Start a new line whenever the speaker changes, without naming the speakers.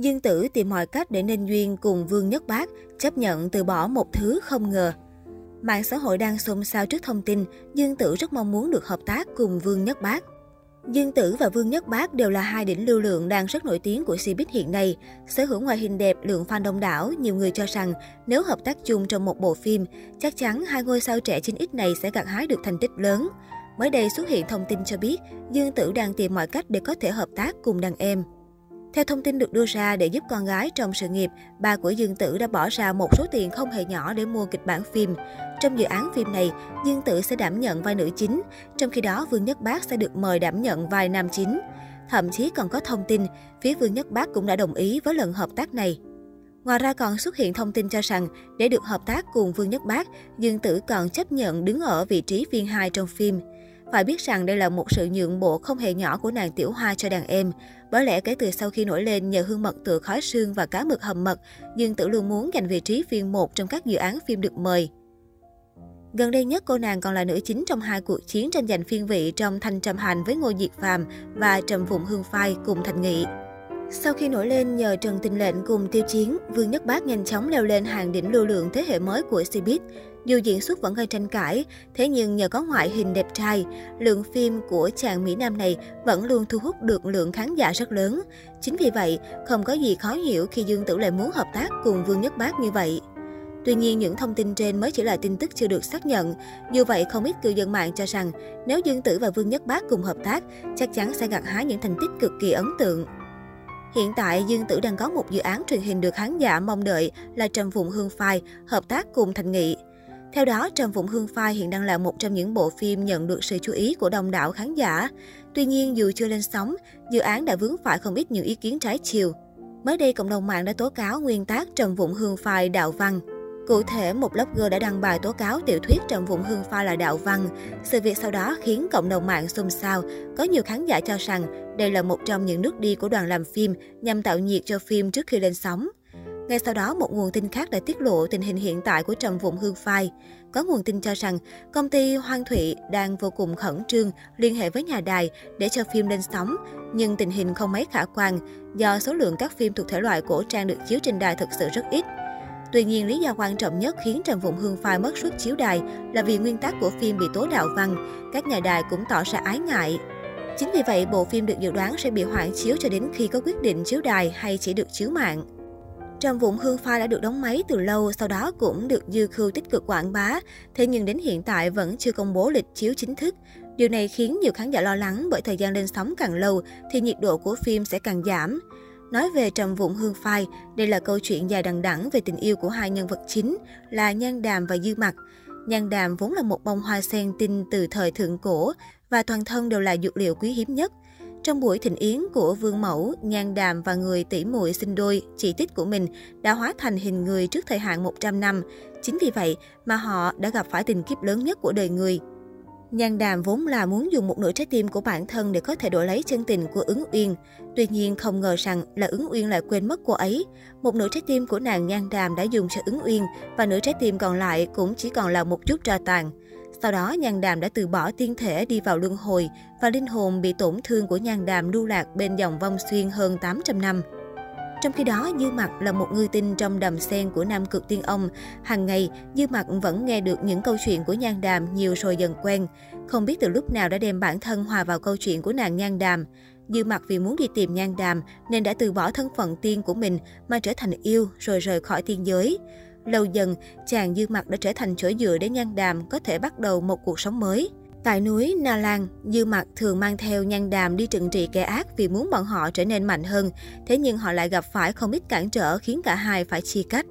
Dương Tử tìm mọi cách để nên duyên cùng Vương Nhất Bác, chấp nhận từ bỏ một thứ không ngờ. Mạng xã hội đang xôn xao trước thông tin Dương Tử rất mong muốn được hợp tác cùng Vương Nhất Bác. Dương Tử và Vương Nhất Bác đều là hai đỉnh lưu lượng đang rất nổi tiếng của Cbiz hiện nay. Sở hữu ngoại hình đẹp, lượng fan đông đảo, nhiều người cho rằng nếu hợp tác chung trong một bộ phim, chắc chắn hai ngôi sao trẻ 9X này sẽ gặt hái được thành tích lớn. Mới đây xuất hiện thông tin cho biết, Dương Tử đang tìm mọi cách để có thể hợp tác cùng đàn em. Theo thông tin được đưa ra để giúp con gái trong sự nghiệp, bà của Dương Tử đã bỏ ra một số tiền không hề nhỏ để mua kịch bản phim. Trong dự án phim này, Dương Tử sẽ đảm nhận vai nữ chính, trong khi đó Vương Nhất Bác sẽ được mời đảm nhận vai nam chính. Thậm chí còn có thông tin, phía Vương Nhất Bác cũng đã đồng ý với lần hợp tác này. Ngoài ra còn xuất hiện thông tin cho rằng, để được hợp tác cùng Vương Nhất Bác, Dương Tử còn chấp nhận đứng ở vị trí viên hai trong phim. Phải biết rằng đây là một sự nhượng bộ không hề nhỏ của nàng Tiểu Hoa cho đàn em. Bởi lẽ kể từ sau khi nổi lên nhờ hương mật tựa khói sương và cá mực hầm mật, nhưng Tử luôn muốn giành vị trí phiên một trong các dự án phim được mời. Gần đây nhất, cô nàng còn là nữ chính trong hai cuộc chiến tranh giành phiên vị trong Thanh Trầm Hành với Ngô Diệt Phàm và Trầm Phụng Hương Phai cùng Thành Nghị. Sau khi nổi lên nhờ Trần Tình Lệnh cùng tiêu chiến, Vương Nhất Bác nhanh chóng leo lên hàng đỉnh lưu lượng thế hệ mới của Cbiz. Dù diễn xuất vẫn gây tranh cãi, thế nhưng nhờ có ngoại hình đẹp trai, lượng phim của chàng Mỹ Nam này vẫn luôn thu hút được lượng khán giả rất lớn. Chính vì vậy, không có gì khó hiểu khi Dương Tử lại muốn hợp tác cùng Vương Nhất Bác như vậy. Tuy nhiên, những thông tin trên mới chỉ là tin tức chưa được xác nhận. Dù vậy, không ít cư dân mạng cho rằng nếu Dương Tử và Vương Nhất Bác cùng hợp tác, chắc chắn sẽ gặt hái những thành tích cực kỳ ấn tượng. Hiện tại, Dương Tử đang có một dự án truyền hình được khán giả mong đợi là Trầm Phụng Hương Phai hợp tác cùng Thành Nghị. Theo đó, Trầm Phụng Hương Phai hiện đang là một trong những bộ phim nhận được sự chú ý của đông đảo khán giả. Tuy nhiên, dù chưa lên sóng, dự án đã vướng phải không ít những ý kiến trái chiều. Mới đây, cộng đồng mạng đã tố cáo nguyên tác Trầm Phụng Hương Phai đạo văn. Cụ thể, một blogger đã đăng bài tố cáo tiểu thuyết Trần Vụng Hương Phai là đạo văn. Sự việc sau đó khiến cộng đồng mạng xôn xao. Có nhiều khán giả cho rằng đây là một trong những nước đi của đoàn làm phim nhằm tạo nhiệt cho phim trước khi lên sóng. Ngay sau đó, một nguồn tin khác đã tiết lộ tình hình hiện tại của Trầm Vụng Hương Phai. Có nguồn tin cho rằng công ty Hoang Thụy đang vô cùng khẩn trương liên hệ với nhà đài để cho phim lên sóng, nhưng tình hình không mấy khả quan do số lượng các phim thuộc thể loại cổ trang được chiếu trên đài thực sự rất ít. Tuy nhiên, lý do quan trọng nhất khiến Trần Vụng Hương Phai mất suất chiếu đài là vì nguyên tắc của phim bị tố đạo văn. Các nhà đài cũng tỏ ra ái ngại. Chính vì vậy, bộ phim được dự đoán sẽ bị hoãn chiếu cho đến khi có quyết định chiếu đài hay chỉ được chiếu mạng. Trầm Vụng Hương Phai đã được đóng máy từ lâu, sau đó cũng được Dư Khưu tích cực quảng bá, thế nhưng đến hiện tại vẫn chưa công bố lịch chiếu chính thức. Điều này khiến nhiều khán giả lo lắng bởi thời gian lên sóng càng lâu thì nhiệt độ của phim sẽ càng giảm. Nói về Trầm Vụng Hương Phai, đây là câu chuyện dài đằng đẵng về tình yêu của hai nhân vật chính là Nhan Đàm và Dư Mặc. Nhan Đàm vốn là một bông hoa sen tinh từ thời thượng cổ và toàn thân đều là dược liệu quý hiếm nhất. Trong buổi thịnh yến của Vương Mẫu, Nhan Đàm và người tỷ muội sinh đôi, chị tích của mình đã hóa thành hình người trước thời hạn 100 năm. Chính vì vậy mà họ đã gặp phải tình kiếp lớn nhất của đời người. Nhan Đàm vốn là muốn dùng một nửa trái tim của bản thân để có thể đổi lấy chân tình của ứng uyên. Tuy nhiên không ngờ rằng là ứng uyên lại quên mất cô ấy. Một nửa trái tim của nàng Nhan Đàm đã dùng cho ứng uyên và nửa trái tim còn lại cũng chỉ còn là một chút tro tàn. Sau đó, Nhan Đàm đã từ bỏ tiên thể đi vào luân hồi và linh hồn bị tổn thương của Nhan Đàm lưu lạc bên dòng vong xuyên hơn 800 năm. Trong khi đó, Dư Mặc là một người tinh trong đầm sen của Nam Cực Tiên Ông. Hàng ngày, Dư Mặc vẫn nghe được những câu chuyện của Nhan Đàm nhiều rồi dần quen. Không biết từ lúc nào đã đem bản thân hòa vào câu chuyện của nàng Nhan Đàm. Dư Mặc vì muốn đi tìm Nhan Đàm nên đã từ bỏ thân phận tiên của mình mà trở thành yêu rồi rời khỏi tiên giới. Lâu dần, chàng Dư Mặc đã trở thành chỗ dựa để Nhan Đàm có thể bắt đầu một cuộc sống mới. Tại núi Na Lan, Dư Mặc thường mang theo Nhan Đàm đi trừng trị kẻ ác vì muốn bọn họ trở nên mạnh hơn. Thế nhưng họ lại gặp phải không ít cản trở khiến cả hai phải chia cách.